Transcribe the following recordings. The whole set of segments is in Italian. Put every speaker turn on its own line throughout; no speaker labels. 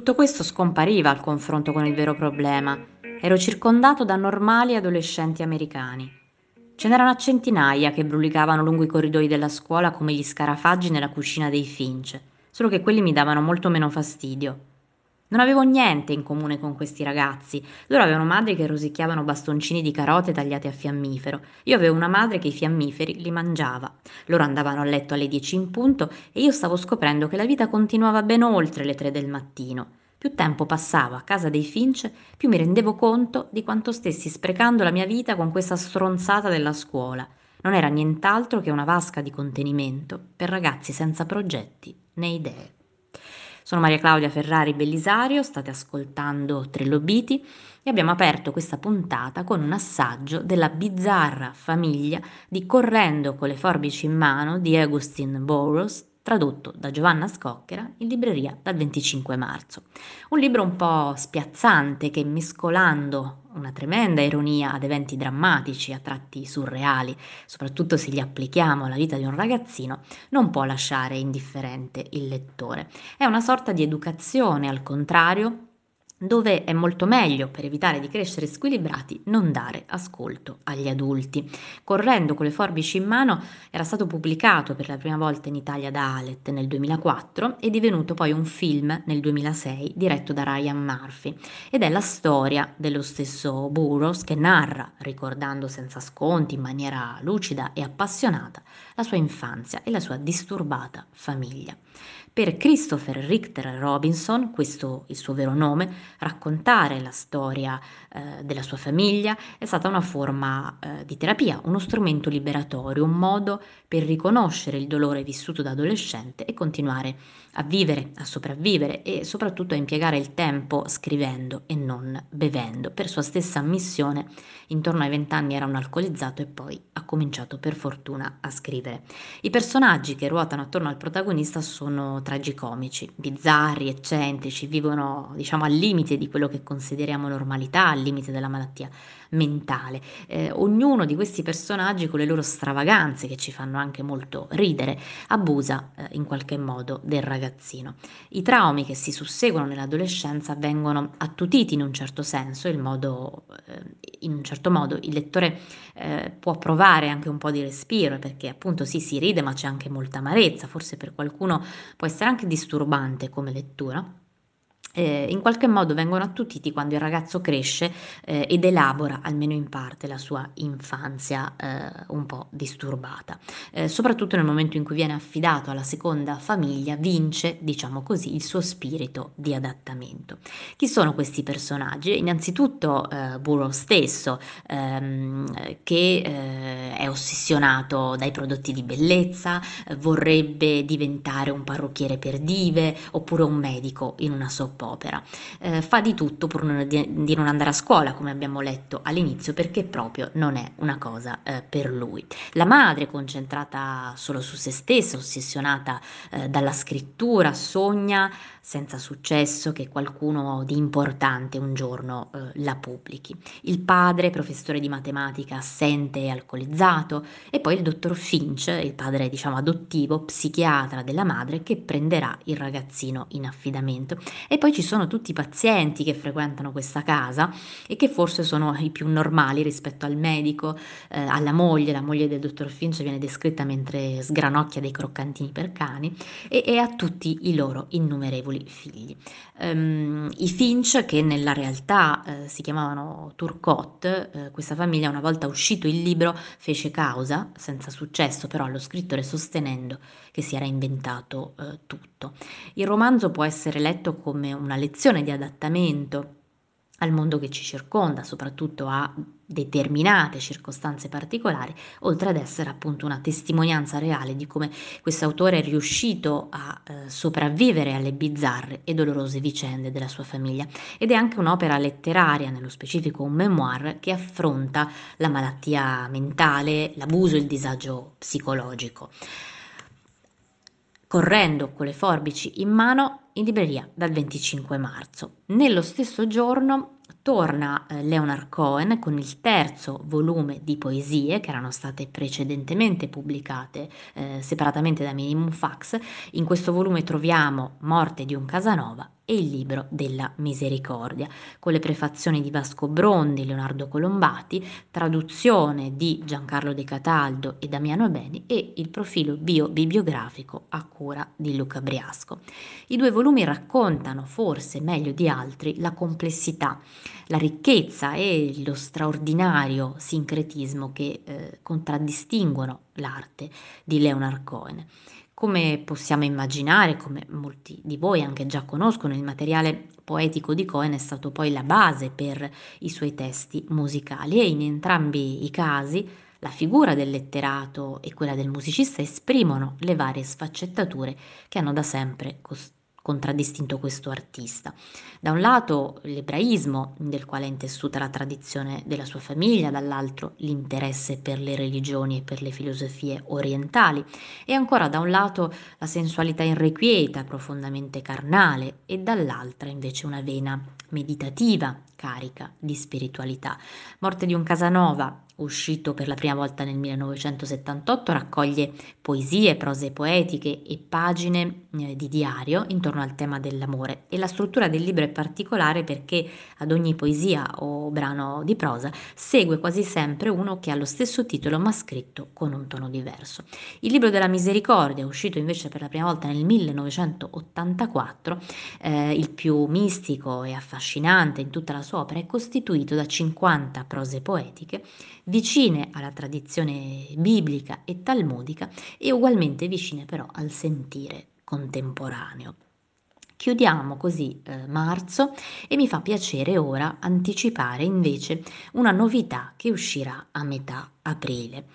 Tutto questo scompariva al confronto con il vero problema. Ero circondato da normali adolescenti americani. Ce n'erano a centinaia che brulicavano lungo i corridoi della scuola come gli scarafaggi nella cucina dei Finch, solo che quelli mi davano molto meno fastidio. Non avevo niente in comune con questi ragazzi. Loro avevano madri che rosicchiavano bastoncini di carote tagliate a fiammifero. Io avevo una madre che i fiammiferi li mangiava. Loro andavano a letto alle 10 in punto e io stavo scoprendo che la vita continuava ben oltre le 3 del mattino. Più tempo passavo a casa dei Finch, più mi rendevo conto di quanto stessi sprecando la mia vita con questa stronzata della scuola. Non era nient'altro che una vasca di contenimento per ragazzi senza progetti né idee. Sono Maria Claudia Ferrari Bellisario, state ascoltando Trilobiti e abbiamo aperto questa puntata con un assaggio della bizzarra famiglia di Correndo con le forbici in mano di Augustin Burroughs tradotto da Giovanna Scocchera in libreria dal 25 marzo. Un libro un po' spiazzante che mescolando una tremenda ironia ad eventi drammatici, a tratti surreali, soprattutto se li applichiamo alla vita di un ragazzino, non può lasciare indifferente il lettore. È una sorta di educazione, al contrario, dove è molto meglio, per evitare di crescere squilibrati, non dare ascolto agli adulti. Correndo con le forbici in mano era stato pubblicato per la prima volta in Italia da Alet nel 2004 e divenuto poi un film nel 2006 diretto da Ryan Murphy ed è la storia dello stesso Burroughs che narra, ricordando senza sconti, in maniera lucida e appassionata, la sua infanzia e la sua disturbata famiglia. Per Christopher Richter Robinson, questo il suo vero nome, raccontare la storia eh, della sua famiglia è stata una forma eh, di terapia, uno strumento liberatorio, un modo per riconoscere il dolore vissuto da adolescente e continuare a vivere, a sopravvivere e soprattutto a impiegare il tempo scrivendo e non bevendo. Per sua stessa missione, intorno ai vent'anni era un alcolizzato e poi ha cominciato per fortuna a scrivere. I personaggi che ruotano attorno al protagonista sono tragicomici, bizzarri, eccentrici, vivono diciamo al limite di quello che consideriamo normalità, al limite della malattia mentale. Eh, ognuno di questi personaggi con le loro stravaganze che ci fanno anche molto ridere abusa eh, in qualche modo del ragazzino. I traumi che si susseguono nell'adolescenza vengono attutiti in un certo senso, modo, eh, in un certo modo il lettore eh, può provare anche un po' di respiro perché appunto sì si ride ma c'è anche molta amarezza, forse per qualcuno può essere anche disturbante come lettura eh, in qualche modo vengono attutiti quando il ragazzo cresce eh, ed elabora almeno in parte la sua infanzia eh, un po' disturbata. Eh, soprattutto nel momento in cui viene affidato alla seconda famiglia, vince, diciamo così, il suo spirito di adattamento. Chi sono questi personaggi? Innanzitutto eh, Burrow stesso, ehm, che eh, è ossessionato dai prodotti di bellezza, vorrebbe diventare un parrucchiere per dive oppure un medico in una soap opera. Eh, fa di tutto pur non, di, di, non andare a scuola, come abbiamo letto all'inizio, perché proprio non è una cosa eh, per lui. La madre, concentrata solo su se stessa, ossessionata eh, dalla scrittura, sogna senza successo che qualcuno di importante un giorno eh, la pubblichi. Il padre, professore di matematica, assente e alcolizzato, e poi il dottor Finch, il padre diciamo adottivo, psichiatra della madre, che prenderà il ragazzino in affidamento. E poi ci sono tutti i pazienti che frequentano questa casa e che forse sono i più normali rispetto al medico, eh, alla moglie, la moglie del dottor Finch viene descritta mentre sgranocchia dei croccantini per cani, e, e a tutti i loro innumerevoli figli. Um, I Finch, che nella realtà eh, si chiamavano Turcotte, eh, questa famiglia una volta uscito il libro fece causa, senza successo però allo scrittore sostenendo che si era inventato eh, tutto. Il romanzo può essere letto come una lezione di adattamento al mondo che ci circonda, soprattutto a determinate circostanze particolari, oltre ad essere appunto una testimonianza reale di come questo autore è riuscito a eh, sopravvivere alle bizzarre e dolorose vicende della sua famiglia. Ed è anche un'opera letteraria, nello specifico un memoir, che affronta la malattia mentale, l'abuso e il disagio psicologico correndo con le forbici in mano in libreria dal 25 marzo. Nello stesso giorno torna eh, Leonard Cohen con il terzo volume di poesie che erano state precedentemente pubblicate eh, separatamente da Minimum Fax. In questo volume troviamo Morte di un Casanova e il libro della misericordia, con le prefazioni di Vasco Brondi, Leonardo Colombati, traduzione di Giancarlo De Cataldo e Damiano Beni e il profilo bio-bibliografico a cura di Luca Briasco. I due volumi raccontano, forse meglio di altri, la complessità, la ricchezza e lo straordinario sincretismo che eh, contraddistinguono l'arte di Leonard Cohen. Come possiamo immaginare, come molti di voi anche già conoscono, il materiale poetico di Cohen è stato poi la base per i suoi testi musicali e in entrambi i casi la figura del letterato e quella del musicista esprimono le varie sfaccettature che hanno da sempre costruito contraddistinto questo artista. Da un lato l'ebraismo, del quale è intessuta la tradizione della sua famiglia, dall'altro l'interesse per le religioni e per le filosofie orientali, e ancora da un lato la sensualità irrequieta, profondamente carnale, e dall'altra invece una vena meditativa, carica di spiritualità. Morte di un Casanova, uscito per la prima volta nel 1978, raccoglie poesie, prose poetiche e pagine eh, di diario intorno al tema dell'amore e la struttura del libro è particolare perché ad ogni poesia o brano di prosa segue quasi sempre uno che ha lo stesso titolo ma scritto con un tono diverso. Il libro della misericordia, uscito invece per la prima volta nel 1984, eh, il più mistico e affascinante in tutta la sua opera, è costituito da 50 prose poetiche vicine alla tradizione biblica e talmudica e ugualmente vicine però al sentire contemporaneo. Chiudiamo così eh, marzo e mi fa piacere ora anticipare invece una novità che uscirà a metà aprile.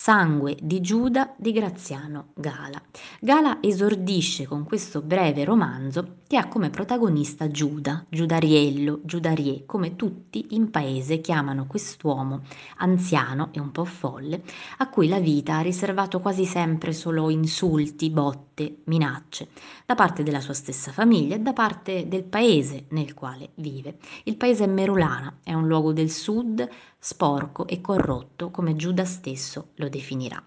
Sangue di Giuda di Graziano Gala. Gala esordisce con questo breve romanzo che ha come protagonista Giuda, Giudariello, Giudarie, come tutti in paese chiamano quest'uomo anziano e un po' folle, a cui la vita ha riservato quasi sempre solo insulti, botte, minacce, da parte della sua stessa famiglia e da parte del paese nel quale vive. Il paese è Merulana, è un luogo del sud sporco e corrotto come Giuda stesso lo definirà.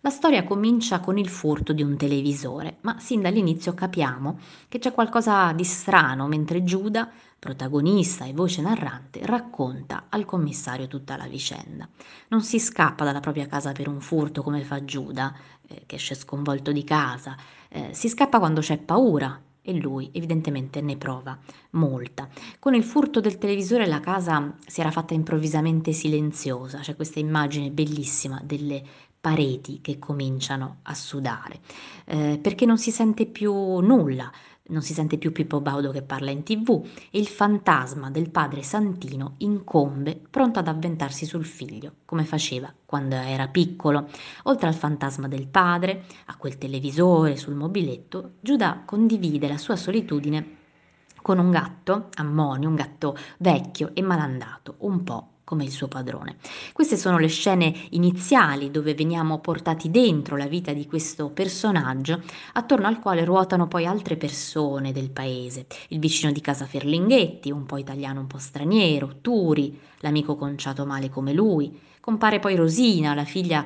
La storia comincia con il furto di un televisore, ma sin dall'inizio capiamo che c'è qualcosa di strano mentre Giuda, protagonista e voce narrante, racconta al commissario tutta la vicenda. Non si scappa dalla propria casa per un furto come fa Giuda, eh, che esce sconvolto di casa, eh, si scappa quando c'è paura, e lui evidentemente ne prova molta. Con il furto del televisore la casa si era fatta improvvisamente silenziosa, c'è questa immagine bellissima delle pareti che cominciano a sudare, eh, perché non si sente più nulla, non si sente più Pippo Baudo che parla in tv e il fantasma del padre Santino incombe pronto ad avventarsi sul figlio, come faceva quando era piccolo. Oltre al fantasma del padre, a quel televisore sul mobiletto, Giuda condivide la sua solitudine con un gatto, Ammoni, un gatto vecchio e malandato, un po' come il suo padrone. Queste sono le scene iniziali dove veniamo portati dentro la vita di questo personaggio, attorno al quale ruotano poi altre persone del paese, il vicino di casa Ferlinghetti, un po' italiano, un po' straniero, Turi, l'amico conciato male come lui, compare poi Rosina, la figlia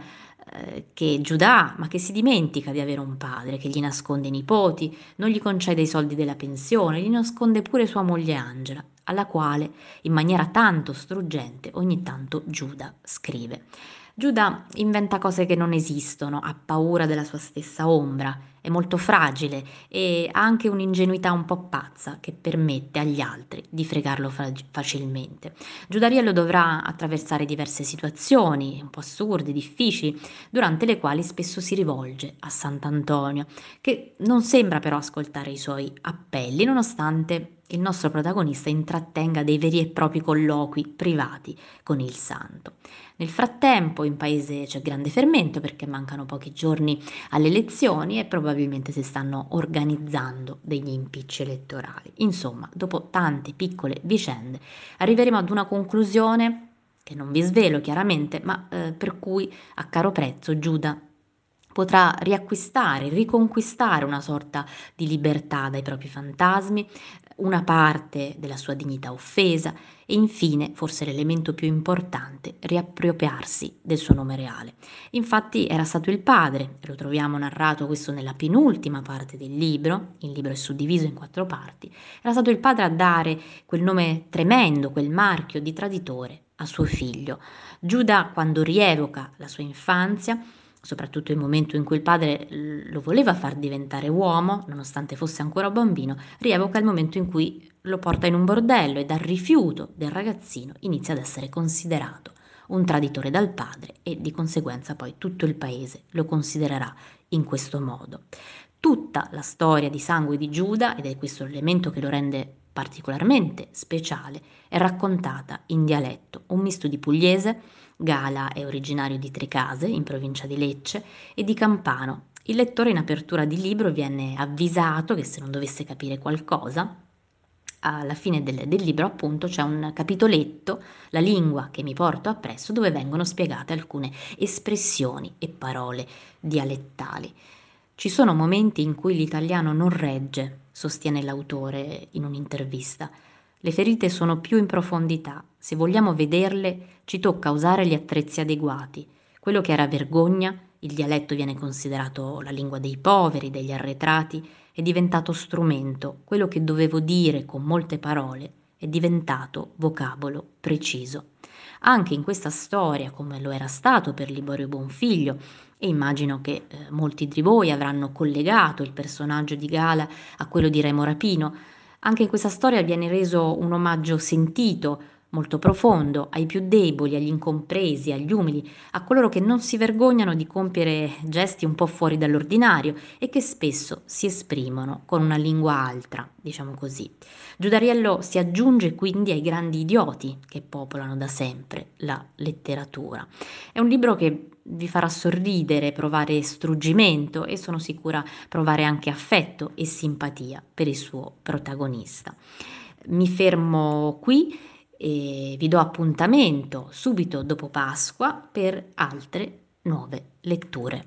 eh, che Giudà, ma che si dimentica di avere un padre, che gli nasconde i nipoti, non gli concede i soldi della pensione, gli nasconde pure sua moglie Angela alla quale, in maniera tanto struggente, ogni tanto Giuda scrive. Giuda inventa cose che non esistono, ha paura della sua stessa ombra, è molto fragile e ha anche un'ingenuità un po' pazza che permette agli altri di fregarlo fa- facilmente. Giudariello dovrà attraversare diverse situazioni un po' assurde, difficili, durante le quali spesso si rivolge a Sant'Antonio, che non sembra però ascoltare i suoi appelli, nonostante il nostro protagonista intrattenga dei veri e propri colloqui privati con il santo. Nel frattempo in paese c'è grande fermento perché mancano pochi giorni alle elezioni e probabilmente si stanno organizzando degli impicci elettorali. Insomma, dopo tante piccole vicende arriveremo ad una conclusione che non vi svelo chiaramente, ma eh, per cui a caro prezzo Giuda potrà riacquistare, riconquistare una sorta di libertà dai propri fantasmi, una parte della sua dignità offesa e infine, forse l'elemento più importante, riappropriarsi del suo nome reale. Infatti era stato il padre, lo troviamo narrato questo nella penultima parte del libro, il libro è suddiviso in quattro parti, era stato il padre a dare quel nome tremendo, quel marchio di traditore a suo figlio. Giuda, quando rievoca la sua infanzia, soprattutto il momento in cui il padre lo voleva far diventare uomo, nonostante fosse ancora bambino, rievoca il momento in cui lo porta in un bordello e dal rifiuto del ragazzino inizia ad essere considerato un traditore dal padre e di conseguenza poi tutto il paese lo considererà in questo modo. Tutta la storia di sangue di Giuda, ed è questo l'elemento che lo rende particolarmente speciale, è raccontata in dialetto, un misto di pugliese, Gala è originario di Tricase, in provincia di Lecce, e di Campano. Il lettore in apertura di libro viene avvisato che se non dovesse capire qualcosa, alla fine del, del, libro appunto c'è un capitoletto, la lingua che mi porto appresso, dove vengono spiegate alcune espressioni e parole dialettali. Ci sono momenti in cui l'italiano non regge, sostiene l'autore in un'intervista. Le ferite sono più in profondità. Se vogliamo vederle, ci tocca usare gli attrezzi adeguati. Quello che era vergogna, il dialetto viene considerato la lingua dei poveri, degli arretrati, è diventato strumento. Quello che dovevo dire con molte parole è diventato vocabolo preciso. Anche in questa storia, come lo era stato per Liborio Bonfiglio, e immagino che eh, molti di voi avranno collegato il personaggio di Gala a quello di Remo Rapino, anche in questa storia viene reso un omaggio sentito, molto profondo, ai più deboli, agli incompresi, agli umili, a coloro che non si vergognano di compiere gesti un po' fuori dall'ordinario e che spesso si esprimono con una lingua altra, diciamo così. Giudariello si aggiunge quindi ai grandi idioti che popolano da sempre la letteratura. È un libro che vi farà sorridere, provare struggimento e sono sicura provare anche affetto e simpatia per il suo protagonista. Mi fermo qui e vi do appuntamento subito dopo Pasqua per altre nuove letture.